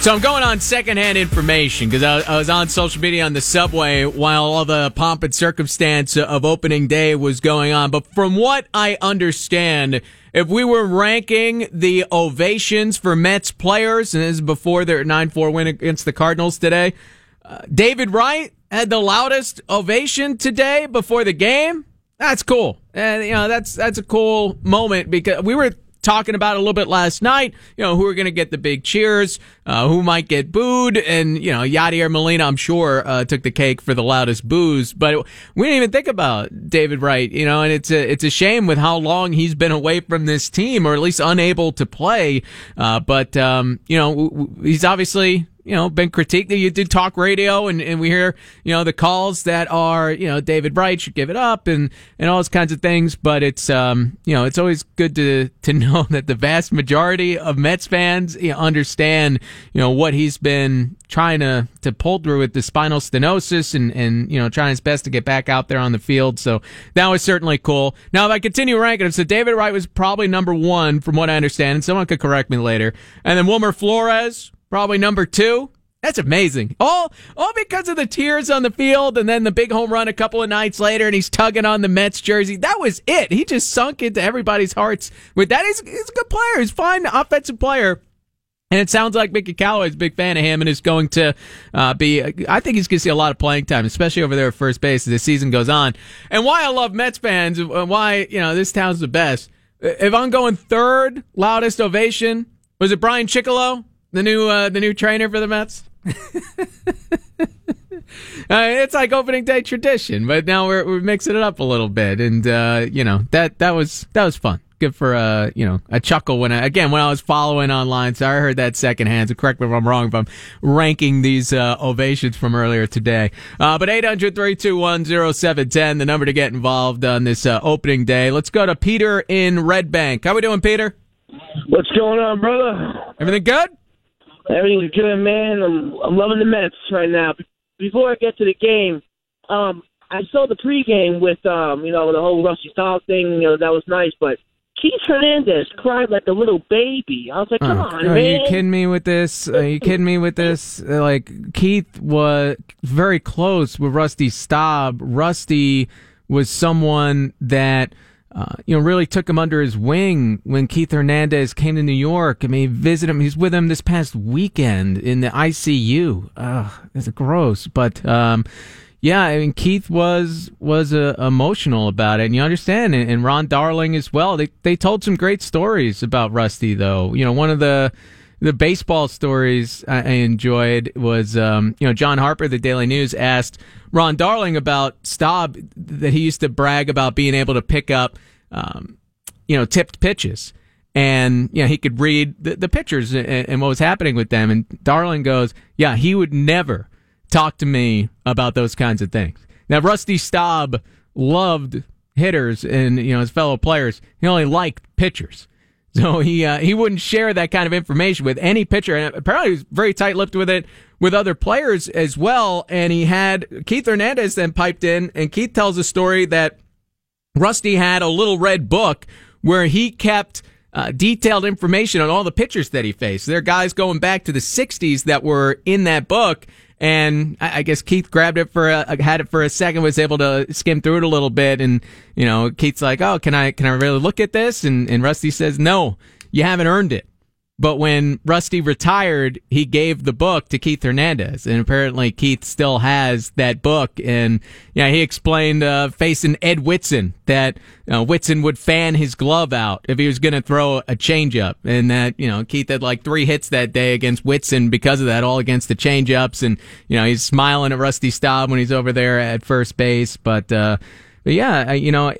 So I'm going on secondhand information because I, I, was on social media on the subway while all the pomp and circumstance of opening day was going on. But from what I understand, if we were ranking the ovations for Mets players, and this is before their 9-4 win against the Cardinals today, uh, David Wright had the loudest ovation today before the game. That's cool. And, you know, that's, that's a cool moment because we were talking about a little bit last night. You know, who are going to get the big cheers, uh, who might get booed, and you know, Yadier Molina, I'm sure, uh, took the cake for the loudest boos. But we didn't even think about David Wright. You know, and it's a it's a shame with how long he's been away from this team, or at least unable to play. Uh, but um, you know, he's obviously you know, been critiqued. You did talk radio, and, and we hear, you know, the calls that are, you know, David Wright should give it up, and and all those kinds of things. But it's, um, you know, it's always good to to know that the vast majority of Mets fans you know, understand, you know, what he's been trying to to pull through with the spinal stenosis, and and you know, trying his best to get back out there on the field. So that was certainly cool. Now, if I continue ranking so David Wright was probably number one from what I understand, and someone could correct me later. And then Wilmer Flores probably number two. That's amazing. All all because of the tears on the field and then the big home run a couple of nights later and he's tugging on the Mets jersey. That was it. He just sunk into everybody's hearts with that. He's, he's a good player. He's a fine offensive player. And it sounds like Mickey Callaway's a big fan of him and is going to uh, be. I think he's going to see a lot of playing time, especially over there at first base as the season goes on. And why I love Mets fans, why you know this town's the best. If I'm going third loudest ovation, was it Brian Chicklo? The new uh, the new trainer for the Mets. uh, it's like opening day tradition, but now we're we're mixing it up a little bit, and uh, you know that that was that was fun. Good for a uh, you know a chuckle when I, again when I was following online. So I heard that secondhand. So correct me if I'm wrong if I'm ranking these uh, ovations from earlier today. Uh, but 800-321-0710, the number to get involved on this uh, opening day. Let's go to Peter in Red Bank. How we doing, Peter? What's going on, brother? Everything good? Everything's good, man. I'm I'm loving the Mets right now. Before I get to the game, um, I saw the pregame with um, you know, the whole Rusty Staub thing. You know, that was nice, but Keith Hernandez cried like a little baby. I was like, come oh, on, are man. you kidding me with this? Are you kidding me with this? Like, Keith was very close with Rusty Staub. Rusty was someone that – uh, you know, really took him under his wing when Keith Hernandez came to New York. I mean, visit him. He's with him this past weekend in the ICU. Ugh, it's gross. But, um, yeah, I mean, Keith was was uh, emotional about it, and you understand. And, and Ron Darling as well. They they told some great stories about Rusty, though. You know, one of the the baseball stories I enjoyed was, um, you know, John Harper, the Daily News, asked Ron Darling about Staub that he used to brag about being able to pick up, um, you know, tipped pitches. And, you know, he could read the, the pitchers and, and what was happening with them. And Darling goes, yeah, he would never talk to me about those kinds of things. Now, Rusty Staub loved hitters and, you know, his fellow players. He only liked pitchers. So he uh, he wouldn't share that kind of information with any pitcher, and apparently he was very tight-lipped with it with other players as well. And he had Keith Hernandez then piped in, and Keith tells a story that Rusty had a little red book where he kept uh, detailed information on all the pitchers that he faced. There are guys going back to the '60s that were in that book, and I, guess Keith grabbed it for a, uh, had it for a second, was able to skim through it a little bit, and you know, Keith's like, "Oh, can I can I really look at this?" And and Rusty says, "No, you haven't earned it." But when Rusty retired, he gave the book to Keith Hernandez, and apparently Keith still has that book. And yeah, he explained uh, facing Ed Whitson that uh, Whitson would fan his glove out if he was going to throw a changeup, and that you know Keith had like three hits that day against Whitson because of that, all against the changeups. And you know he's smiling at Rusty Staub when he's over there at first base, but uh, but yeah, you know.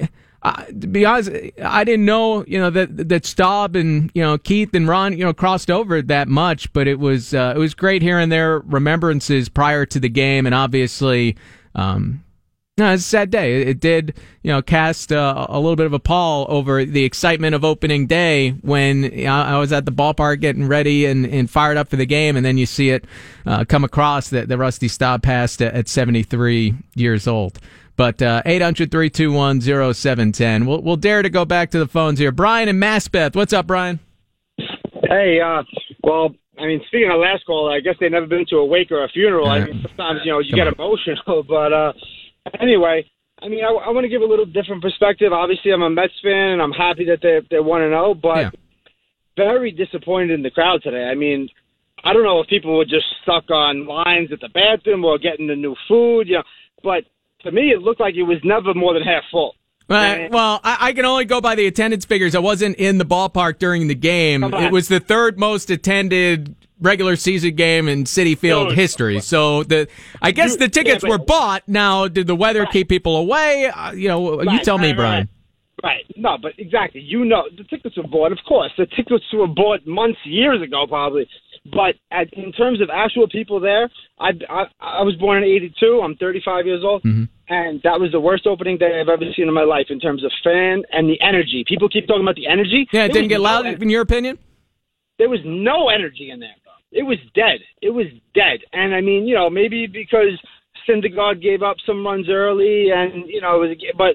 To be honest, I didn't know, you know, that that Staub and you know Keith and Ron, you know, crossed over that much. But it was uh, it was great hearing their remembrances prior to the game, and obviously, um, no, it's a sad day. It, did, you know, cast uh, a little bit of a pall over the excitement of opening day when you know, I was at the ballpark getting ready and, and fired up for the game, and then you see it uh, come across that the Rusty Staub passed at 73 years old. But uh, 800 321 0710. We'll, we'll dare to go back to the phones here. Brian and Maspeth. What's up, Brian? Hey, uh, well, I mean, speaking of last call, I guess they've never been to a wake or a funeral. I mean, sometimes you know you Come get on. emotional, but uh, anyway, I mean, I, I want to give a little different perspective. Obviously, I'm a Mets fan, and I'm happy that they they're one and zero, but Yeah. very disappointed in the crowd today. I mean, I don't know if people were just stuck on lines at the bathroom or getting the new food, you know, but to me, it looked like it was never more than half full. Right. Well, I, I can only go by the attendance figures. I wasn't in the ballpark during the game. It was the third most attended regular season game in Citi Field history. So the I guess You- the tickets were bought. Now, did the weather keep people away? Uh, you know, you Right, tell me, right, Brian. Right. No, but exactly. You know, the tickets were bought, of course. The tickets were bought months, years ago, probably. But at, in terms of actual people there, I, I I was born in '82. I'm 35 years old, Mm-hmm. and that was the worst opening day I've ever seen in my life in terms of fan and the energy. People keep talking about the energy. Yeah, it There didn't get loud en- in your opinion. there was no energy in there. Bro. It was dead. It was dead. And I mean, you know, maybe because Syndergaard gave up some runs early, and you know, it was, but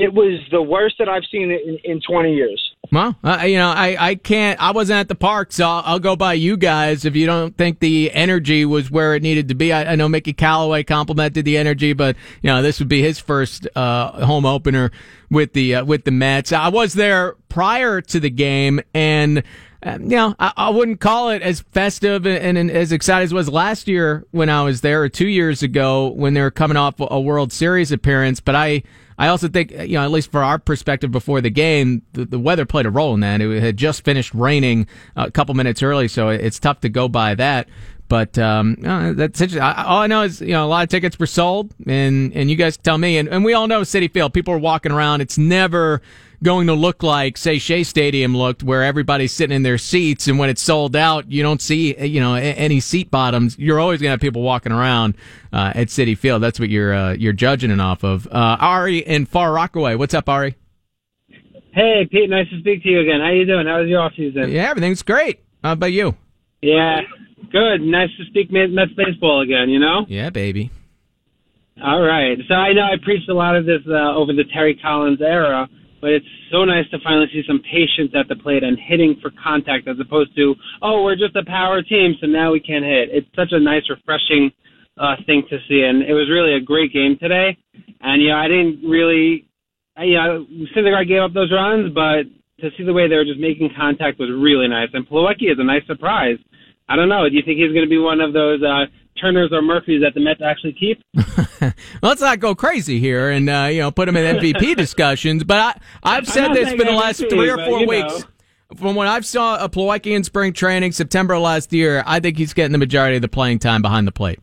it was the worst that I've seen in, in 20 years. Well, uh, you know, I, I can't. I wasn't at the park, so I'll, I'll go by you guys. If you don't think the energy was where it needed to be, I, I know Mickey Callaway complimented the energy, but you know, this would be his first uh, home opener with the uh, with the Mets. I was there prior to the game, and um, you know, I, I wouldn't call it as festive and, and as excited as it was last year when I was there, or two years ago when they were coming off a World Series appearance. But I, I also think, you know, at least for our perspective before the game, the, the weather played a role in that. It had just finished raining a couple minutes early, so it's tough to go by that. But um, that's interesting. I, all I know is you know a lot of tickets were sold, and and you guys tell me, and, and we all know Citi Field. People are walking around. It's never going to look like say Shea Stadium looked, where everybody's sitting in their seats, and when it's sold out, you don't see you know any seat bottoms. You're always going to have people walking around uh, at Citi Field. That's what you're uh, you're judging it off of. Uh, Ari in Far Rockaway, what's up, Ari? Hey, Pete, nice to speak to you again. How you doing? How was your off season? Yeah, everything's great. How about you? Yeah, good. Nice to speak Mets baseball again. You know. Yeah, baby. All right. So I know I preached a lot of this uh, over the Terry Collins era, but it's so nice to finally see some patience at the plate and hitting for contact as opposed to oh we're just a power team so now we can't hit. It's such a nice, refreshing uh, thing to see, and it was really a great game today. And you know I didn't really, you know, Syndergaard gave up those runs, but to see the way they were just making contact was really nice. And Plawecki is a nice surprise. I don't know. Do you think he's going to be one of those uh, Turners or Murphys that the Mets actually keep? let's not go crazy here and uh, you know put him in MVP discussions. But I, I've said this for the last MVP, three or four weeks. know. From when I've saw a Plawecki in spring training, September last year, I think he's getting the majority of the playing time behind the plate.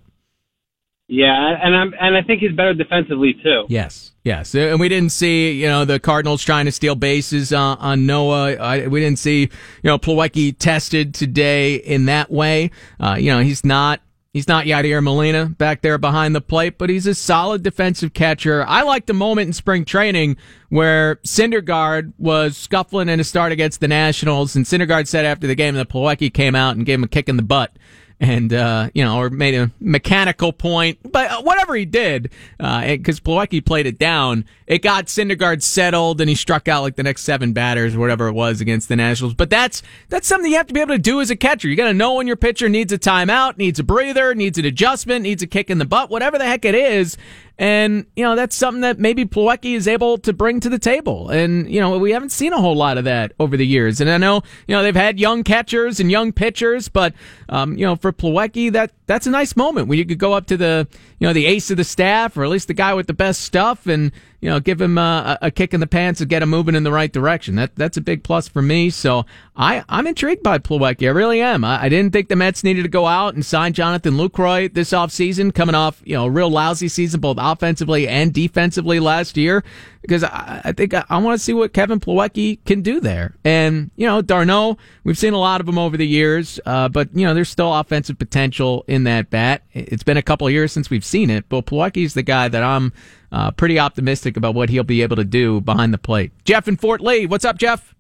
Yeah, and I'm and I think he's better defensively too. Yes, yes, and we didn't see you know the Cardinals trying to steal bases uh, on Noah. I, we didn't see you know Plawecki tested today in that way. Uh, you know he's not he's not Yadier Molina back there behind the plate, but he's a solid defensive catcher. I like the moment in spring training where Syndergaard was scuffling in a start against the Nationals, and Syndergaard said after the game that Plawecki came out and gave him a kick in the butt and uh, you know, or made a mechanical point, but uh, whatever he did, because uh, played it down, it got Syndergaard settled, and he struck out like the next seven batters whatever it was against the Nationals. But that's that's something you have to be able to do as a catcher. You got to know when your pitcher needs a timeout, needs a breather, needs an adjustment, needs a kick in the butt, whatever the heck it is. And, you know, that's something that maybe Plawecki is able to bring to the table. And, you know, we haven't seen a whole lot of that over the years. And I know, you know, they've had young catchers and young pitchers, but, um, you know, for Plawecki, that, that's a nice moment where you could go up to the, you know, the ace of the staff or at least the guy with the best stuff and, you know, give him a, a kick in the pants and get him moving in the right direction. That, that's a big plus for me. So I, I'm intrigued by Plawecki. I really am. I, I didn't think the Mets needed to go out and sign Jonathan Lucroy this offseason, coming off, you know, a real lousy season, both offensively and defensively last year, because I, I think I, I want to see what Kevin Plawecki can do there. And, you know, d'Arnaud, we've seen a lot of him over the years, uh, but, you know, there's still offensive potential in that bat. It's been a couple of years since we've seen it, but Plawecki's the guy that I'm uh, pretty optimistic about what he'll be able to do behind the plate. Jeff in Fort Lee. What's up, Jeff?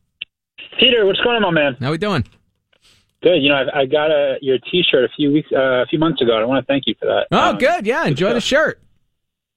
Peter, what's going on, my man? How we doing? Good. You know, I, I got a your T-shirt a few weeks, uh, a few months ago. I want to thank you for that. Oh, Um, good. Yeah, enjoy the shirt.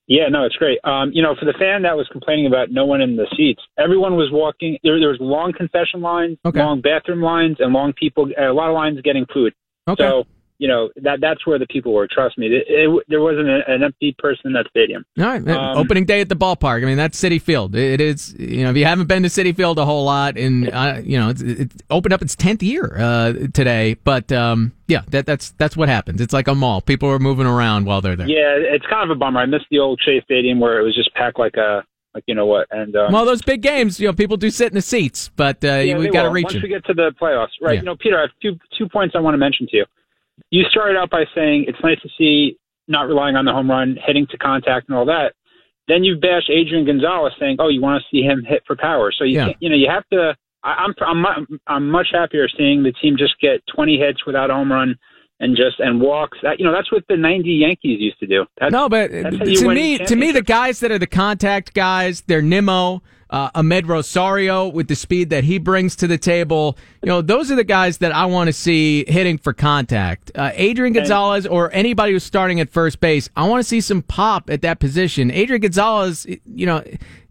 Yeah, no, it's great. Um, you know, for the fan that was complaining about no one in the seats, everyone was walking. There, there was long confession lines, Okay. long bathroom lines, and long people. A lot of lines getting food. Okay. So you know that that's where the people were. Trust me, it, it, there wasn't a, an empty person in that stadium. All right, Um, opening day at the ballpark. I mean, that's Citi Field. It is, you know, if you haven't been to Citi Field a whole lot, and uh, you know, it's, it's opened up its tenth year uh, today. But um, yeah, that, that's that's what happens. It's like a mall. People are moving around while they're there. Yeah, it's kind of a bummer. I missed the old Shea Stadium where it was just packed like a like you know what. And um, Well, those big games, you know, people do sit in the seats, but uh, yeah, we've got to reach once it. we get to the playoffs, right? Yeah. You know, Peter, I have two two points I want to mention to you. You started out by saying it's nice to see not relying on the home run, hitting to contact, and all that. Then you bash Adrian Gonzalez, saying, "Oh, you want to see him hit for power." So you Yeah. you know you have to. I, I'm I'm mu- I'm much happier seeing the team just get 20 hits without a home run and just and walks. That you know that's what the 90 Yankees used to do. That's, No, but to me, to me, the guys that are the contact guys, they're Nimmo, uh, Amed Rosario with the speed that he brings to the table. You know, those are the guys that I want to see hitting for contact. Uh, Adrian Gonzalez or anybody who's starting at first base, I want to see some pop at that position. Adrian Gonzalez, you know.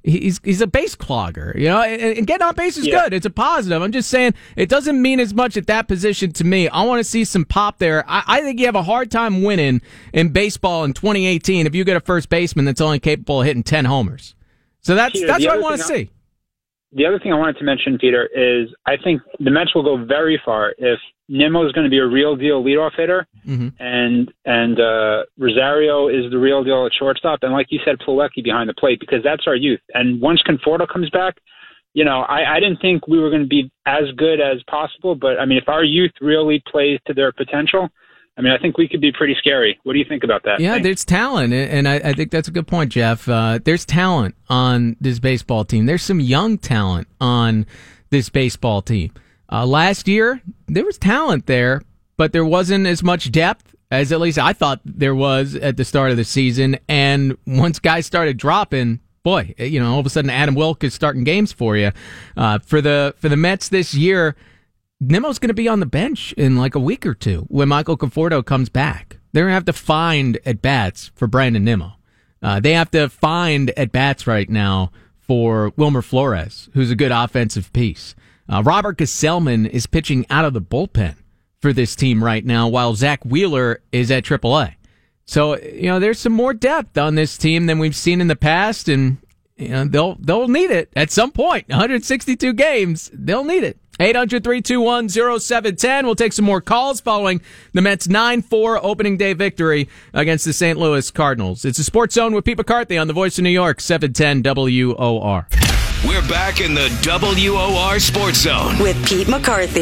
He's he's a base clogger, you know, and, and getting on base is Yeah. good. It's a positive. I'm just saying it doesn't mean as much at that position to me. I want to see some pop there. I, I think you have a hard time winning in baseball in 2018 if you get a first baseman that's only capable of hitting 10 homers. So that's Peter, that's what I want to see. the other thing I wanted to mention, Peter, is I think the Mets will go very far if Nimmo is going to be a real deal leadoff hitter, Mhm. and and uh, Rosario is the real deal at shortstop, and like you said, Plawecki behind the plate because that's our youth. And once Conforto comes back, you know, I, I didn't think we were going to be as good as possible, but I mean, if our youth really plays to their potential, I mean, I think we could be pretty scary. What do you think about that? Yeah, Thanks. there's talent, and I, I think that's a good point, Jeff. Uh, there's talent on this baseball team. There's some young talent on this baseball team. Uh, last year, there was talent there, but there wasn't as much depth as at least I thought there was at the start of the season. And once guys started dropping, boy, you know, all of a sudden Adam Wilk is starting games for you. Uh, for the for the Mets this year, Nimmo's going to be on the bench in like a week or two when Michael Conforto comes back. They're going to have to find at bats for Brandon Nimmo. Uh, they have to find at bats right now for Wilmer Flores, who's a good offensive piece. Uh, Robert Gsellman is pitching out of the bullpen for this team right now, while Zack Wheeler is at AAA. So you know, there's some more depth on this team than we've seen in the past, and you know they'll they'll need it at some point. 162 games, they'll need it. 800-321-0710. We'll take some more calls following the Mets 9-4 opening day victory against the St. Louis Cardinals. It's a Sports Zone with Pete McCarthy on the Voice of New York, 710 WOR. We're back in the WOR Sports Zone. with Pete McCarthy.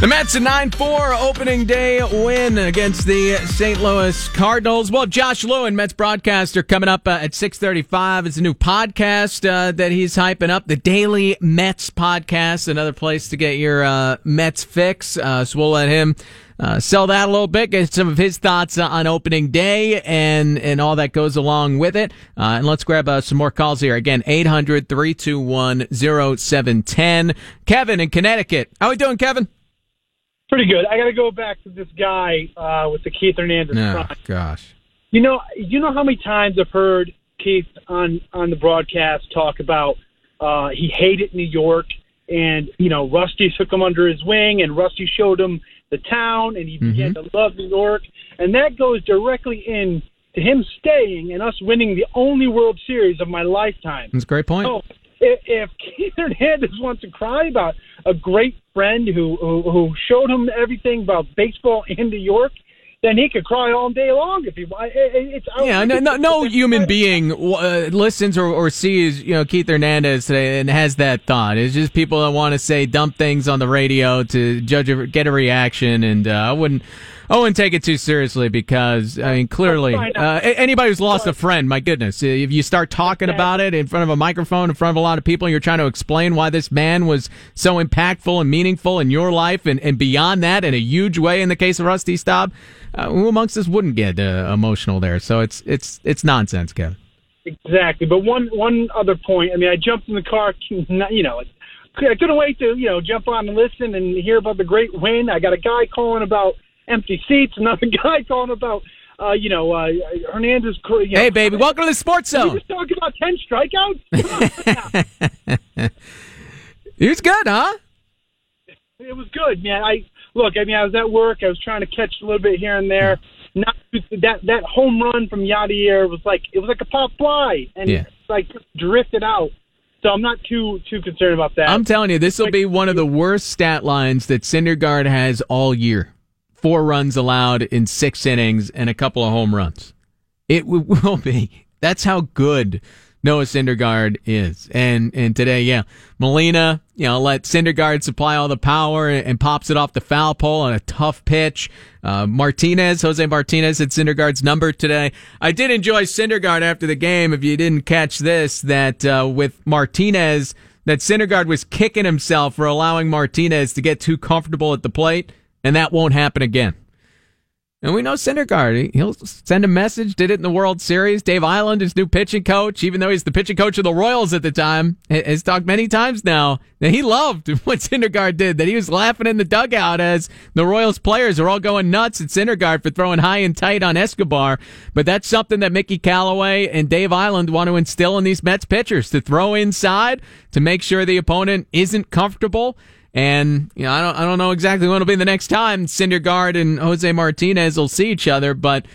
The Mets a 9-4 opening day win against the St. Louis Cardinals. Well, Josh Lewin, Mets broadcaster, coming up uh, at 635. It's a new podcast uh, that he's hyping up, the Daily Mets Podcast, another place to get your uh, Mets fix. Uh, so we'll let him uh, sell that a little bit, get some of his thoughts uh, on opening day and, and all that goes along with it. And let's grab some more calls here. Again, 800-321-0710. Kevin in Connecticut. How are we doing, Kevin? Pretty good. I got to go back to this guy uh, with the Keith Hernandez Oh, front. gosh. You know, you know how many times I've heard Keith on on the broadcast talk about uh, he hated New York, and you know Rusty took him under his wing, and Rusty showed him the town, and he began to love New York, and that goes directly in to him staying and us winning the only World Series of my lifetime. That's a great point. So if, if Keith Hernandez wants to cry about a great friend who, who who showed him everything about baseball in New York, then he could cry all day long if he. wa- it- it- It's Yeah, no, no, no human being uh, listens or, or sees you know Keith Hernandez today and has that thought. It's just people that want to say dumb things on the radio to judge, a, get a reaction, and uh, I wouldn't, I wouldn't take it too seriously because I mean clearly uh, anybody who's lost a friend, my goodness, if you start talking about it in front of a microphone, in front of a lot of people, and you're trying to explain why this man was so impactful and meaningful in your life and, and beyond that in a huge way in the case of Rusty Staub, uh, who amongst us wouldn't get uh, emotional there? So it's it's it's nonsense, Kevin. Exactly. But one one other point. I mean, I jumped in the car. You know, I couldn't wait to you know jump on and listen and hear about the great win. I got a guy calling about empty seats. Another guy calling about uh, you know uh, Hernandez. You know, Hey, baby, welcome to the Sports Zone. just talk about ten strikeouts? He was good, huh? It was good, man. I look. I mean, I was at work. I was trying to catch a little bit here and there. Not that that home run from Yadier was like it was like a pop fly, and Yeah. it's like drifted out. So I'm not too too concerned about that. I'm telling you, this will be one of the worst stat lines that Syndergaard has all year. Four runs allowed in six innings and a couple of home runs. It will be. That's how good Noah Syndergaard is. And and today, yeah, Molina, you know, let Syndergaard supply all the power and, and pops it off the foul pole on a tough pitch. Uh, Martinez, Jose Martinez had Syndergaard's number today. I did enjoy Syndergaard after the game. If you didn't catch this, that uh, with Martinez, that Syndergaard was kicking himself for allowing Martinez to get too comfortable at the plate, and that won't happen again. And we know Syndergaard. he- He'll send a message. Did it in the World Series. Dave Eiland, his new pitching coach, even though he's the pitching coach of the Royals at the time, has talked many times now that he loved what Syndergaard did. That he was laughing in the dugout as the Royals players are all going nuts at Syndergaard for throwing high and tight on Escobar. But that's something that Mickey Callaway and Dave Eiland want to instill in these Mets pitchers to throw inside to make sure the opponent isn't comfortable. And you know, I don't, I don't know exactly when it'll be the next time Syndergaard and Jose Martinez will see each other, but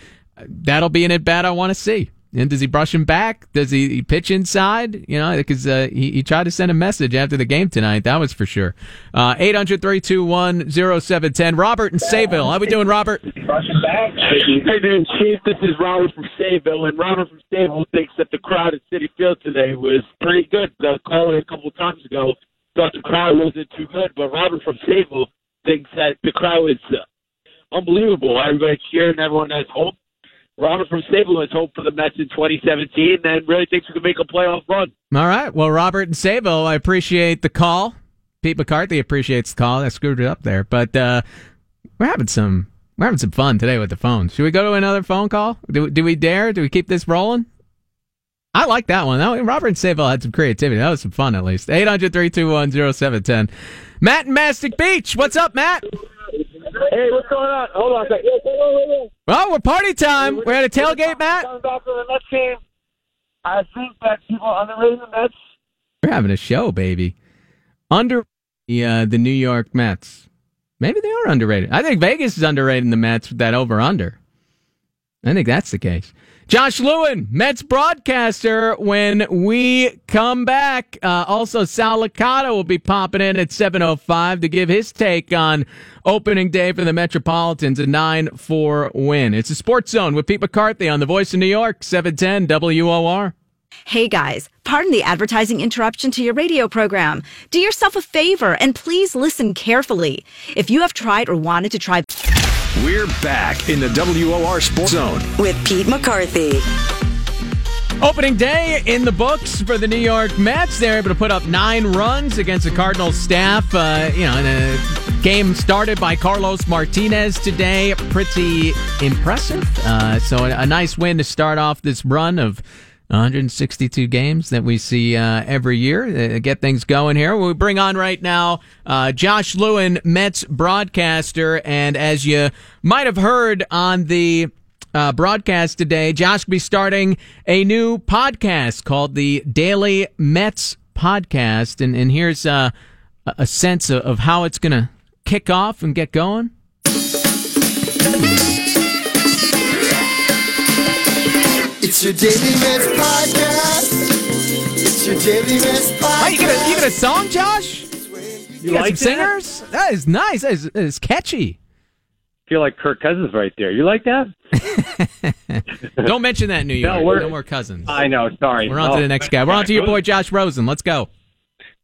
that'll be an at bat I want to see. And does he brush him back? Does he, he pitch inside? You know, because uh, he, he tried to send a message after the game tonight. That was for sure. Uh, 800 321 0710. Robert in Sayville. How we doing, Robert? Hey, dude, Chief, this is Robert from Sayville, and Robert from Sayville thinks that the crowd at Citi Field today was pretty good. I was calling a couple of times ago, thought the crowd wasn't too good, but Robert from Sayville thinks that the crowd is uh, unbelievable. Everybody cheering, everyone has hope. Robert from Sayville has hope for the Mets in 2017 and really thinks we can make a playoff run. All right. Well, Robert and Sayville, I appreciate the call. Pete McCarthy appreciates the call. I screwed it up there, but uh, we're having some we're having some fun today with the phone. Should we go to another phone call? Do, do we dare? Do we keep this rolling? I like that one. That Robert in Sayville had some creativity. That was some fun, at least. 800 321 0710. Matt in Mastic Beach. What's up, Matt? Hey, what's going on? Hold on a second. Wait, wait, wait, wait. Well, we're party time. We're at a tailgate, Matt. Coming back to the Mets game. I think that people underrating the Mets. We're having a show, baby. Under the uh, the New York Mets. Maybe they are underrated. I think Vegas is underrating the Mets with that over under. I think that's the case. Josh Lewin, Mets broadcaster, when we come back. Uh, also, Sal Licata will be popping in at 7.05 to give his take on opening day for the Metropolitans, a 9-4 win. It's a Sports Zone with Pete McCarthy on the Voice of New York, 710 WOR. Hey guys, pardon the advertising interruption to your radio program. Do yourself a favor and please listen carefully. If you have tried or wanted to try We're back in the WOR Sports Zone. with Pete McCarthy. Opening day in the books for the New York Mets. They're able to put up nine runs against the Cardinals staff. Uh, you know, in a game started by Carlos Martinez today. Pretty impressive. Uh, so a, a nice win to start off this run of 162 games that we see uh, every year. Uh, get things going here. We bring on right now uh, Josh Lewin, Mets broadcaster, and as you might have heard on the uh, broadcast today, Josh will be starting a new podcast called the Daily Mets Podcast, and and here's uh, a sense of, of how it's going to kick off and get going. It's your Daily Mets podcast. It's your Daily Mets podcast. Oh, you get a you get a song, Josh? You, got like some that? singers? That is nice. That is, that is catchy. feel like Kirk Cousins right there. You like that? Don't mention that in New No, York. we're- no more cousins. I know. Sorry. We're on to Oh. the next guy. We're on to your boy Josh Rosen. Let's go.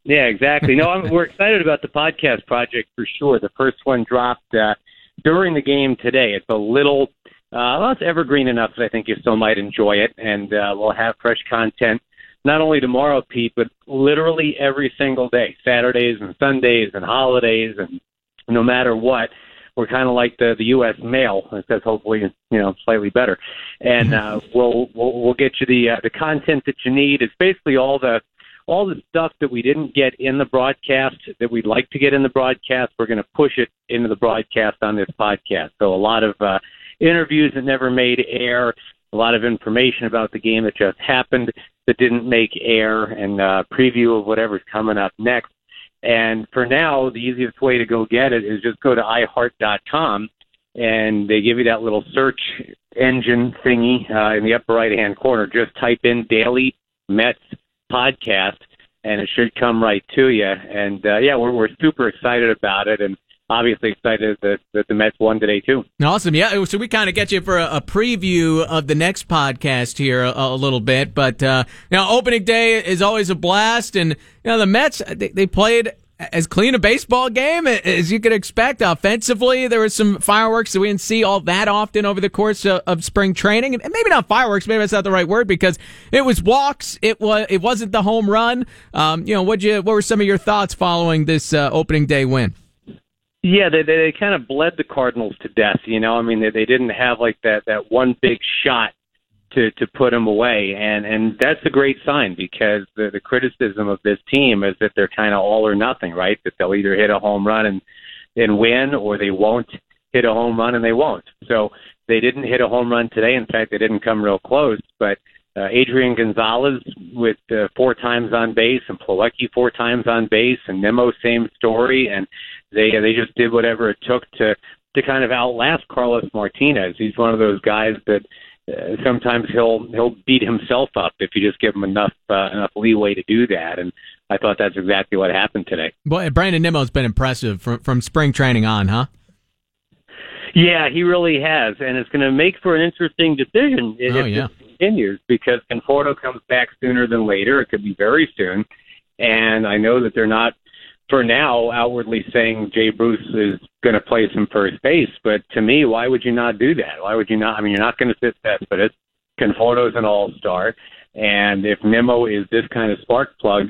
Yeah, exactly. No, I'm, we're excited about the podcast project for sure. The first one dropped uh, during the game today. It's a little, uh, well, it's evergreen enough that I think you still might enjoy it, and uh, we'll have fresh content not only tomorrow, Pete, but literally every single day, Saturdays and Sundays and holidays, and no matter what. We're kind of like the the U.S. mail, except hopefully you know slightly better, and uh, we'll, we'll we'll get you the uh, the content that you need. It's basically all the all the stuff that we didn't get in the broadcast that we'd like to get in the broadcast, we're going to push it into the broadcast on this podcast. So a lot of uh, interviews that never made air, a lot of information about the game that just happened that didn't make air, and uh, preview of whatever's coming up next. And for now, the easiest way to go get it is just go to iHeart.com, and they give you that little search engine thingy uh, in the upper right hand corner. Just type in Daily Mets Podcast, and it should come right to you. And uh, yeah, we're we're super excited about it, and obviously excited that, that the Mets won today too. Awesome, yeah. So we kind of get you for a, a, preview of the next podcast here a, a little bit, but uh, you know, opening day is always a blast, and you know the Mets they, they played as clean a baseball game as you could expect. Offensively, there was some fireworks that we didn't see all that often over the course of, of, spring training, and maybe not fireworks. Maybe that's not the right word because it was walks. It was it wasn't the home run. Um, you know, what you what were some of your thoughts following this uh, opening day win? Yeah, they, they they kind of bled the Cardinals to death. You know, I mean, they they didn't have like that that one big shot to to put them away, and and that's a great sign because the the criticism of this team is that they're kind of all or nothing, right? That they'll either hit a home run and and win, or they won't hit a home run and they won't. So they didn't hit a home run today. In fact, they didn't come real close, but. Uh, Adrian Gonzalez with uh, four times on base, and Plawecki four times on base, and Nimmo same story, and they they just did whatever it took to to kind of outlast Carlos Martinez. He's one of those guys that uh, sometimes he'll he'll beat himself up if you just give him enough uh, enough leeway to do that. And I thought that's exactly what happened today. Boy, Brandon Nimmo's been impressive from from spring training on, huh? Yeah, he really has, and it's going to make for an interesting decision if oh, yeah. this continues because Conforto comes back sooner than later. It could be very soon, and I know that they're not for now outwardly saying Jay Bruce is going to play some first base. But to me, why would you not do that? Why would you not? I mean, you're not going to sit Cespedes. Conforto's an all-star, and if Nimmo is this kind of spark plug,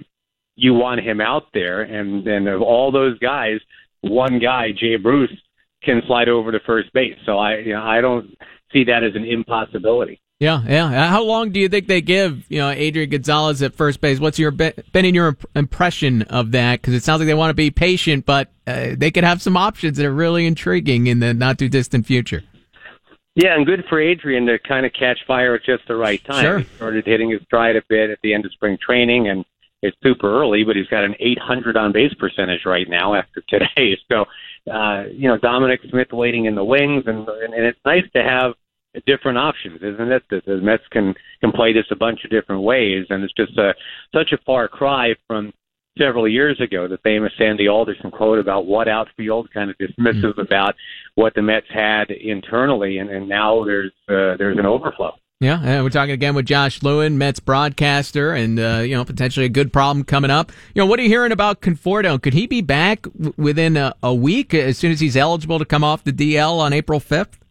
you want him out there. And then of all those guys, one guy, Jay Bruce, can slide over to first base. So I, you know, I don't see that as an impossibility. Yeah, yeah. How long do you think they give you know Adrian Gonzalez at first base? What's your been in your impression of that? Because it sounds like they want to be patient, but uh, they could have some options that are really intriguing in the not too distant future. Yeah, and good for Adrian to kind of catch fire at just the right time. Sure. He started hitting his stride a bit at the end of spring training, and it's super early, but he's got an 800 on base percentage right now after today. So, uh, you know, Dominic Smith waiting in the wings, and and, and it's nice to have different options, isn't it? The, the Mets can can play this a bunch of different ways, and it's just a, such a far cry from several years ago. The famous Sandy Alderson quote about what outfield, kind of dismissive mm-hmm. about what the Mets had internally, and, and now there's uh, there's an overflow. Yeah, and we're talking again with Josh Lewin, Mets broadcaster, and uh, you know potentially a good problem coming up. You know, what are you hearing about Conforto? Could he be back w- within a, a week as soon as he's eligible to come off the DL on April fifth?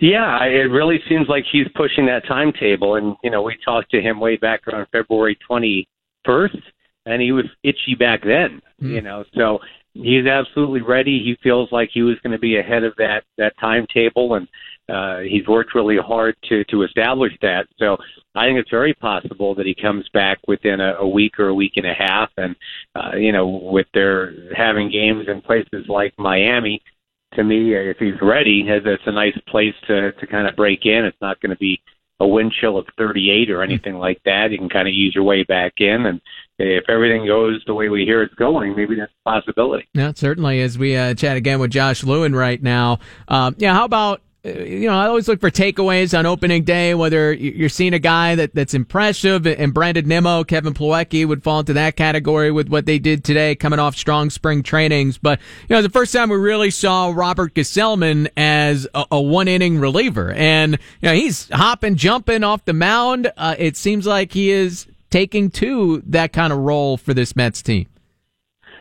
Yeah, it really seems like he's pushing that timetable. And, you know, we talked to him way back on February 21st, and he was itchy back then, mm. you know. So he's absolutely ready. He feels like he was going to be ahead of that, that timetable, and uh, he's worked really hard to, to establish that. So I think it's very possible that he comes back within a, a week or a week and a half. And, uh, you know, with their having games in places like Miami, to me, if he's ready, it's a nice place to to kind of break in. It's not going to be a wind chill of 38 or anything like that. You can kind of ease your way back in, and if everything goes the way we hear it's going, maybe that's a possibility. Yeah, certainly. As we uh, chat again with Josh Lewin right now, um, yeah. How about uh, you know, I always look for takeaways on opening day, whether you're seeing a guy that, that's impressive and Brandon Nimmo, Kevin Plawecki would fall into that category with what they did today coming off strong spring trainings. But, you know, the first time we really saw Robert Gsellman as a, a one inning reliever and, you know, he's hopping, jumping off the mound. Uh, it seems like he is taking to that kind of role for this Mets team.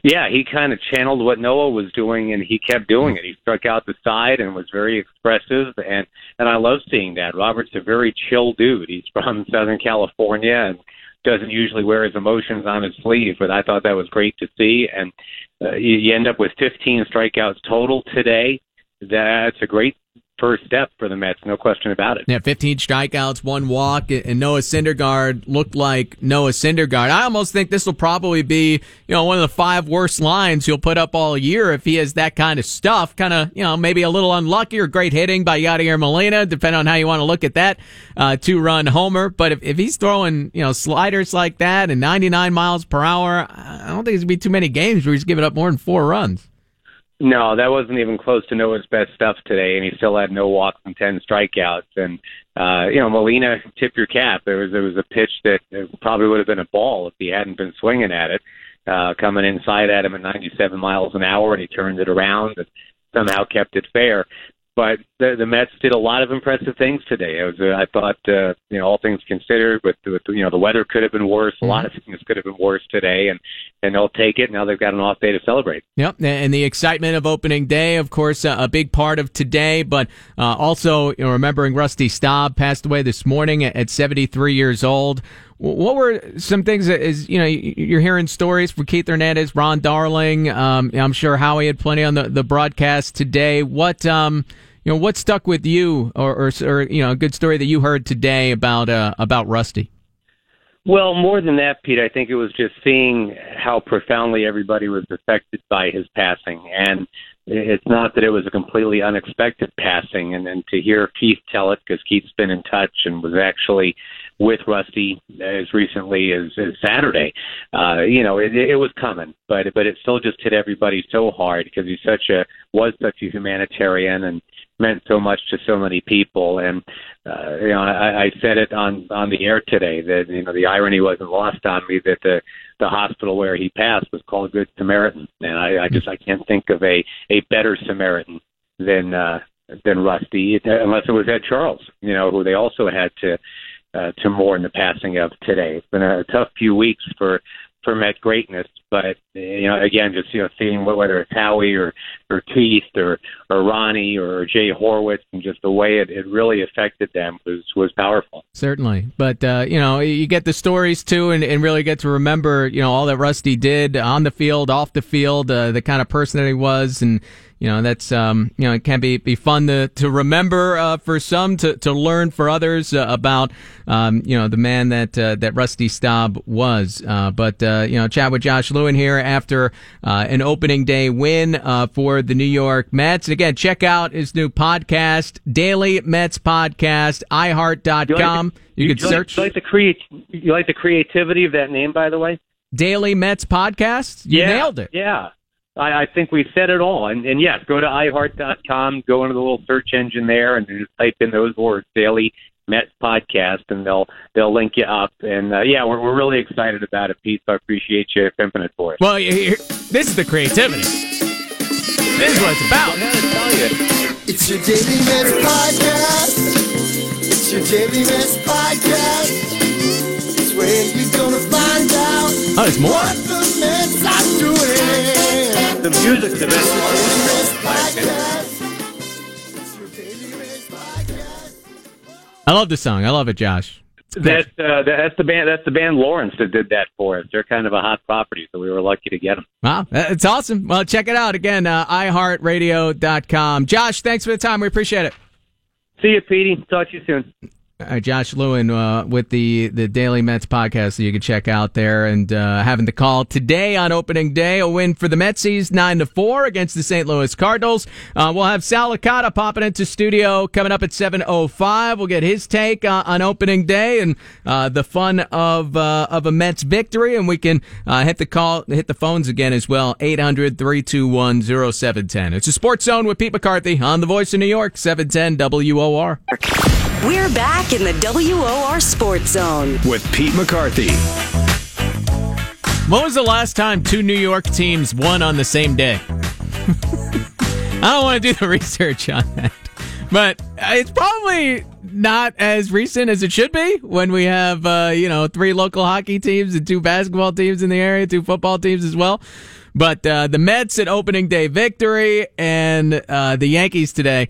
Yeah, he kind of channeled what Noah was doing, and he kept doing it. He struck out the side and was very expressive, and and I love seeing that. Robert's a very chill dude. He's from Southern California and doesn't usually wear his emotions on his sleeve, but I thought that was great to see. And uh, you, you end up with 15 strikeouts total today. That's a great first step for the Mets, no question about it. Yeah, 15 strikeouts, one walk, and Noah Syndergaard looked like Noah Syndergaard. I almost think this will probably be, you know, one of the five worst lines he'll put up all year if he has that kind of stuff. Kind of, you know, maybe a little unlucky or great hitting by Yadier Molina, depending on how you want to look at that uh, two run homer. But if, if he's throwing, you know, sliders like that and 99 miles per hour, I don't think there's going to be too many games where he's giving up more than four runs. No, that wasn't even close to Noah's best stuff today, and he still had no walks and ten strikeouts. And uh, you know, Molina, tip your cap. There was there was a pitch that probably would have been a ball if he hadn't been swinging at it, uh, coming inside at him at 97 miles an hour, and he turned it around and somehow kept it fair. But the, the Mets did a lot of impressive things today. I was, uh, I thought, uh, you know, all things considered, with, with you know, the weather could have been worse. A lot of things could have been worse today, and and they'll take it. Now they've got an off day to celebrate. Yep, and the excitement of opening day, of course, uh, a big part of today. But uh, also, you know, remembering Rusty Staub passed away this morning at 73 years old. What were some things that is you know you're hearing stories from Keith Hernandez, Ron Darling. Um, I'm sure Howie had plenty on the, the broadcast today. What um, you know what stuck with you, or, or, or you know a good story that you heard today about uh, about Rusty. Well, more than that, Pete, I think it was just seeing how profoundly everybody was affected by his passing. And it's not that it was a completely unexpected passing. And then to hear Keith tell it, because Keith's been in touch and was actually with Rusty as recently as, as Saturday, uh, you know, it, it was coming, but but it still just hit everybody so hard because he's such a was such a humanitarian and meant so much to so many people. And uh, you know, I, I said it on on the air today that you know the irony wasn't lost on me that the the hospital where he passed was called Good Samaritan, and I, I just I can't think of a a better Samaritan than uh, than Rusty, unless it was Ed Charles, you know, who they also had to uh, to mourn the passing of today. It's been a tough few weeks for for Met greatness. But you know, again, just you know, seeing whether it's Howie or or Keith or or Ronnie or Jay Horwitz, and just the way it, it really affected them was was powerful. Certainly, but uh, you know, you get the stories too, and, and really get to remember you know all that Rusty did on the field, off the field, uh, the kind of person that he was, and you know that's um, you know it can be be fun to to remember uh, for some to to learn for others uh, about um, you know the man that uh, that Rusty Staub was. Uh, but uh, you know, chat with Josh Lewin here after uh, an opening day win uh, for the New York Mets. And again, check out his new podcast, Daily Mets Podcast, iHeart.com. You, You can like- search You like the create. You like the creativity of that name, by the way. Daily Mets Podcast. You yeah, nailed it. Yeah. I, I think we said it all. And, and yes, go to iHeart.com, go into the little search engine there, and just type in those words, Daily Mets Podcast, and they'll they'll link you up. And uh, yeah, we're, we're really excited about it, Pete. So I appreciate you pimping it for us. Well, you- you- this is the creativity. This is what it's about. now i tell you It's your Daily Mets podcast. It's your Daily Mets podcast. It's where you're gonna find out Oh, it's more. what the Mets are doing. The music to this. Daily Mets I love the song. I love it, Josh. That's uh, that's the band. That's the band Lawrence that did that for us. They're kind of a hot property, so we were lucky to get them. Wow, it's awesome. Well, check it out again, uh, iHeartRadio.com. Josh, thanks for the time. We appreciate it. See you, Petey. Talk to you soon. Uh, Josh Lewin uh, with the the Daily Mets podcast that you can check out there, and uh, having the call today on opening day, a win for the Metsies nine to four against the St. Louis Cardinals. Uh, we'll have Sal Licata popping into studio coming up at seven oh five. We'll get his take uh, on opening day and uh, the fun of of a Mets victory, and we can hit the call, hit the phones again as well. 800-321-0710. It's a Sports Zone with Pete McCarthy on the Voice of New York, seven ten WOR. We're back in the WOR Sports Zone. With Pete McCarthy. When was the last time two New York teams won on the same day? I don't want to do the research on that, but it's probably not as recent as it should be when we have, uh, you know, three local hockey teams and two basketball teams in the area, two football teams as well. But uh, the Mets at opening day victory and uh, the Yankees today.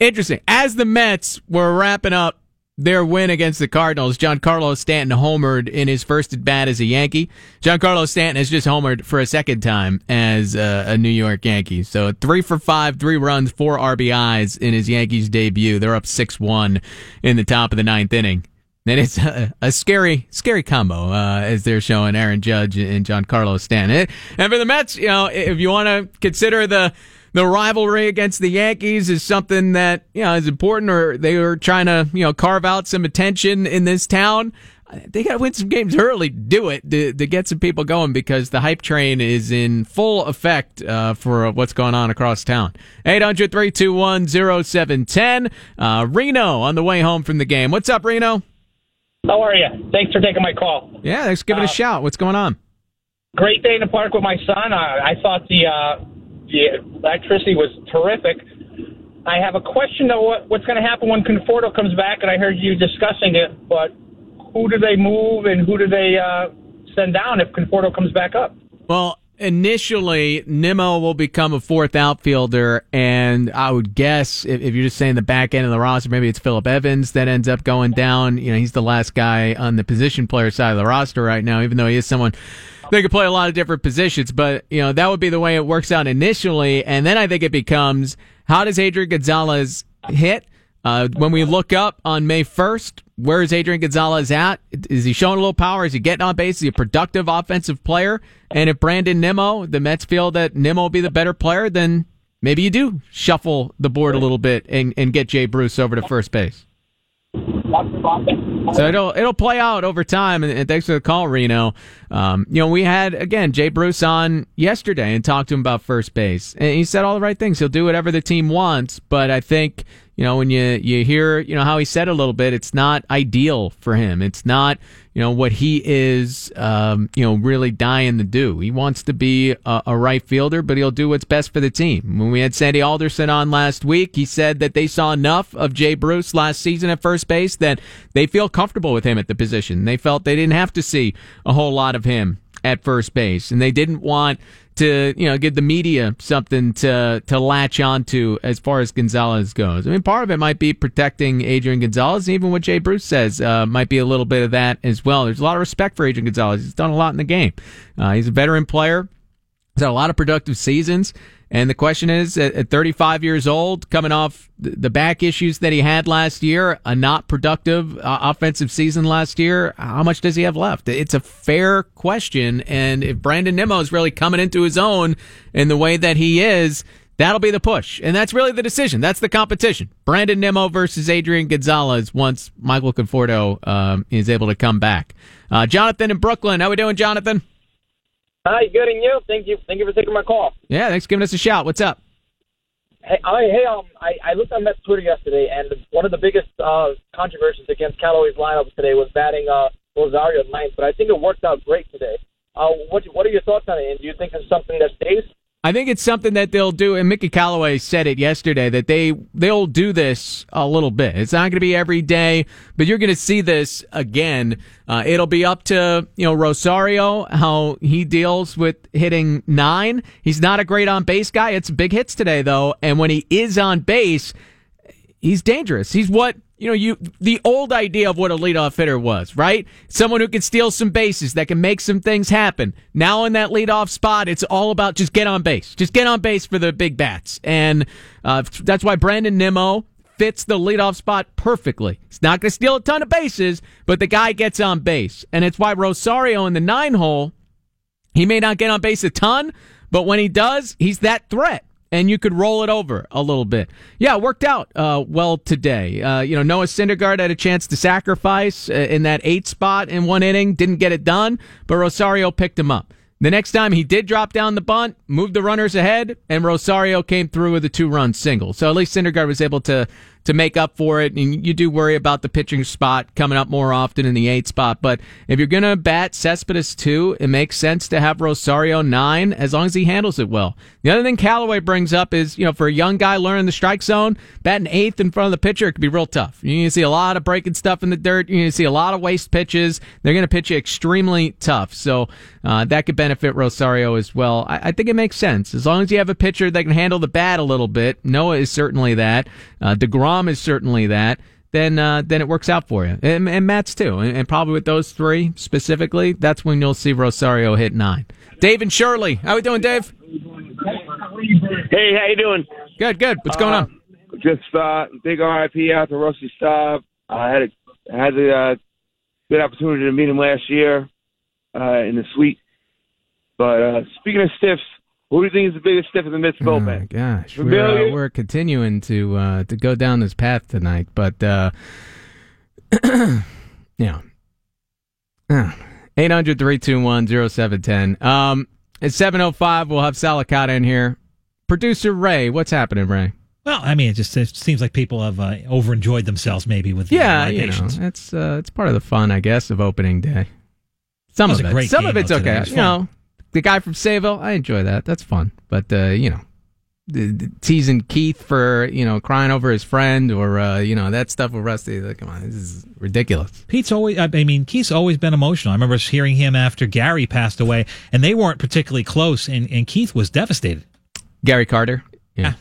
Interesting. As the Mets were wrapping up their win against the Cardinals, Giancarlo Stanton homered in his first at bat as a Yankee. Giancarlo Stanton has just homered for a second time as a, a New York Yankee. So three for five, three runs, four RBIs in his Yankees debut. They're up 6 1 in the top of the ninth inning. And it's a, a scary, scary combo uh, as they're showing Aaron Judge and Giancarlo Stanton. And for the Mets, you know, if you want to consider the the rivalry against the Yankees is something that you know is important, or they were trying to you know carve out some attention in this town. They got to win some games early, do it to, to, get some people going because the hype train is in full effect uh, for what's going on across town. 800 321 0710. Uh, Reno on the way home from the game. What's up, Reno? How are you? Thanks for taking my call. Yeah, thanks for giving uh, a shout. What's going on? Great day in the park with my son. I thought the uh, the electricity was terrific. I have a question though. What, what's going to happen when Conforto comes back? And I heard you discussing it, but who do they move and who do they uh, send down if Conforto comes back up? Well, initially Nimmo will become a fourth outfielder, and I would guess if, if, you're just saying the back end of the roster, maybe it's Philip Evans that ends up going down. You know, he's the last guy on the position player side of the roster right now, even though he is someone they could play a lot of different positions, but you know that would be the way it works out initially, and then I think it becomes how does Adrian Gonzalez hit? Uh, when we look up on May 1st, where is Adrian Gonzalez at? Is he showing a little power? Is he getting on base? Is he a productive offensive player? And if Brandon Nimmo, the Mets feel that Nimmo will be the better player, then maybe you do shuffle the board a little bit and, and get Jay Bruce over to first base. So it'll it'll play out over time, and, thanks for the call, Reno. Um, you know, we had again Jay Bruce on yesterday and talked to him about first base, and he said all the right things. He'll do whatever the team wants, but I think you know, when you, you hear, you know, how he said a little bit, it's not ideal for him. It's not, you know, what he is, um, you know, really dying to do. He wants to be a, a, right fielder, but he'll do what's best for the team. When we had Sandy Alderson on last week, he said that they saw enough of Jay Bruce last season at first base that they feel comfortable with him at the position. They felt they didn't have to see a whole lot of him at first base, and they didn't want to you know give the media something to to latch onto as far as Gonzalez goes. I mean, part of it might be protecting Adrian Gonzalez. Even what Jay Bruce says uh, might be a little bit of that as well. There's a lot of respect for Adrian Gonzalez. He's done a lot in the game. Uh, he's a veteran player. He's had a lot of productive seasons. And the question is, at 35 years old, coming off the back issues that he had last year, a not productive uh, offensive season last year, how much does he have left? It's a fair question. And if Brandon Nimmo is really coming into his own in the way that he is, that'll be the push. And that's really the decision. That's the competition. Brandon Nimmo versus Adrian Gonzalez once Michael Conforto um, is able to come back. Uh, Jonathan in Brooklyn. How we doing, Jonathan? Hi, good and you? Thank you. Thank you for taking my call. Yeah, thanks for giving us a shout. What's up? Hey, I, hey, um, I, I looked on Mets Twitter yesterday, and one of the biggest uh, controversies against Callaway's lineup today was batting uh, Rosario ninth, but I think it worked out great today. Uh, what What are your thoughts on it? And do you think it's something that stays? I think it's something that they'll do, and Mickey Callaway said it yesterday that they they'll do this a little bit. It's not going to be every day, but you're going to see this again. Uh, it'll be up to you know Rosario how he deals with hitting nine. He's not a great on base guy. It's big hits today though, and when he is on base, he's dangerous. He's what you know, you the old idea of what a leadoff hitter was, right? Someone who can steal some bases, that can make some things happen. Now in that leadoff spot, it's all about just get on base, just get on base for the big bats, and uh, that's why Brandon Nimmo fits the leadoff spot perfectly. He's not going to steal a ton of bases, but the guy gets on base, and it's why Rosario in the nine hole, he may not get on base a ton, but when he does, he's that threat and you could roll it over a little bit. Yeah, it worked out uh, well today. Uh, you know, Noah Syndergaard had a chance to sacrifice uh, in that eight spot in one inning, didn't get it done, but Rosario picked him up. The next time he did drop down the bunt, moved the runners ahead, and Rosario came through with a two run single. So at least Syndergaard was able to to make up for it. And you do worry about the pitching spot coming up more often in the eight spot. But if you're going to bat Cespedes two, it makes sense to have Rosario nine as long as he handles it well. The other thing Callaway brings up is, you know, for a young guy learning the strike zone, batting eighth in front of the pitcher, it can be real tough. You see a lot of breaking stuff in the dirt. You see a lot of waste pitches. They're going to pitch you extremely tough. So uh, that could benefit Rosario as well. I, I, think it makes sense. As long as you have a pitcher that can handle the bat a little bit, Noah is certainly that. Uh, DeGrom is certainly that. then uh, then it works out for you, and, and Matz too, and, and probably with those three specifically, that's when you'll see Rosario hit nine. Dave and Shirley, how we doing, Dave? Hey, how you doing? Good, good. What's going on? Just uh, big RIP out to Rusty Staub. I had a had the uh, good opportunity to meet him last year uh, in the suite. But uh, speaking of stiffs, who do you think is the biggest stiff in the Mets bullpen? Gosh, we're, uh, we're continuing to uh, to go down this path tonight, but uh, yeah. 800 321 0710. Um, It's 7.05. We'll have Sal Licata in here. Producer Ray, what's happening, Ray? Well, I mean, it just it seems like people have uh, overenjoyed themselves maybe with the Yeah, you know, it's uh, it's part of the fun, I guess, of opening day. Some of a it, some game, of it's okay. You know, the guy from Sayville, I enjoy that. That's fun. But uh, you know, the, the teasing Keith for you know crying over his friend or uh, you know that stuff with Rusty. Like, come on, this is ridiculous. Pete's always, I mean, Keith's always been emotional. I remember hearing him after Gary passed away, and they weren't particularly close, and, and Keith was devastated. Gary Carter. Yeah.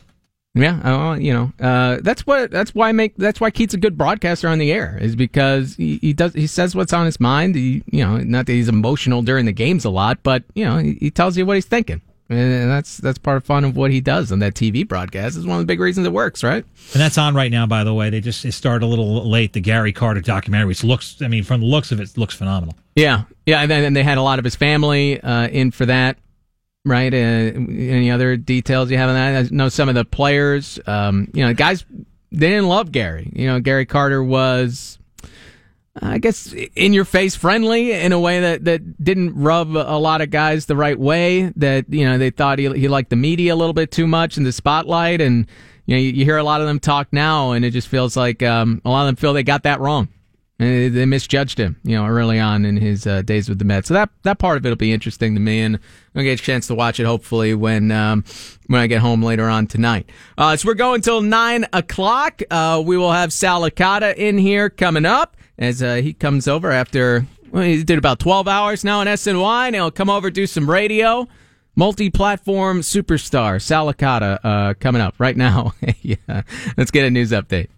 Yeah, uh, you know, uh, that's what that's why I make that's why Keith's a good broadcaster on the air is because he, he does he says what's on his mind. He, you know, not that he's emotional during the games a lot, but you know, he, he tells you what he's thinking, and that's that's part of fun of what he does on that TV broadcast. Is one of the big reasons it works, right? And that's on right now, by the way. They just it started a little late. The Gary Carter documentary, which looks, I mean, from the looks of it, looks phenomenal. Yeah, yeah, and then they had a lot of his family uh, in for that, right? Uh, any other details you have on that? I know some of the players, um, you know, guys, they didn't love Gary. You know, Gary Carter was, I guess, in your face friendly in a way that, that didn't rub a lot of guys the right way. That you know they thought he he liked the media a little bit too much in the spotlight, and you know you, you hear a lot of them talk now, and it just feels like um, a lot of them feel they got that wrong. And they- misjudged him, you know, early on in his uh, days with the Mets. So that that part of it will be interesting to me, and I'll get a chance to watch it hopefully when um, when I get home later on tonight. Uh, so we're going till nine o'clock. Uh, we will have Sal Licata in here coming up as uh, he comes over after well, he did about twelve hours now in SNY, and he'll come over do some radio. Multi-platform superstar Sal Licata uh, coming up right now. yeah, let's get a news update.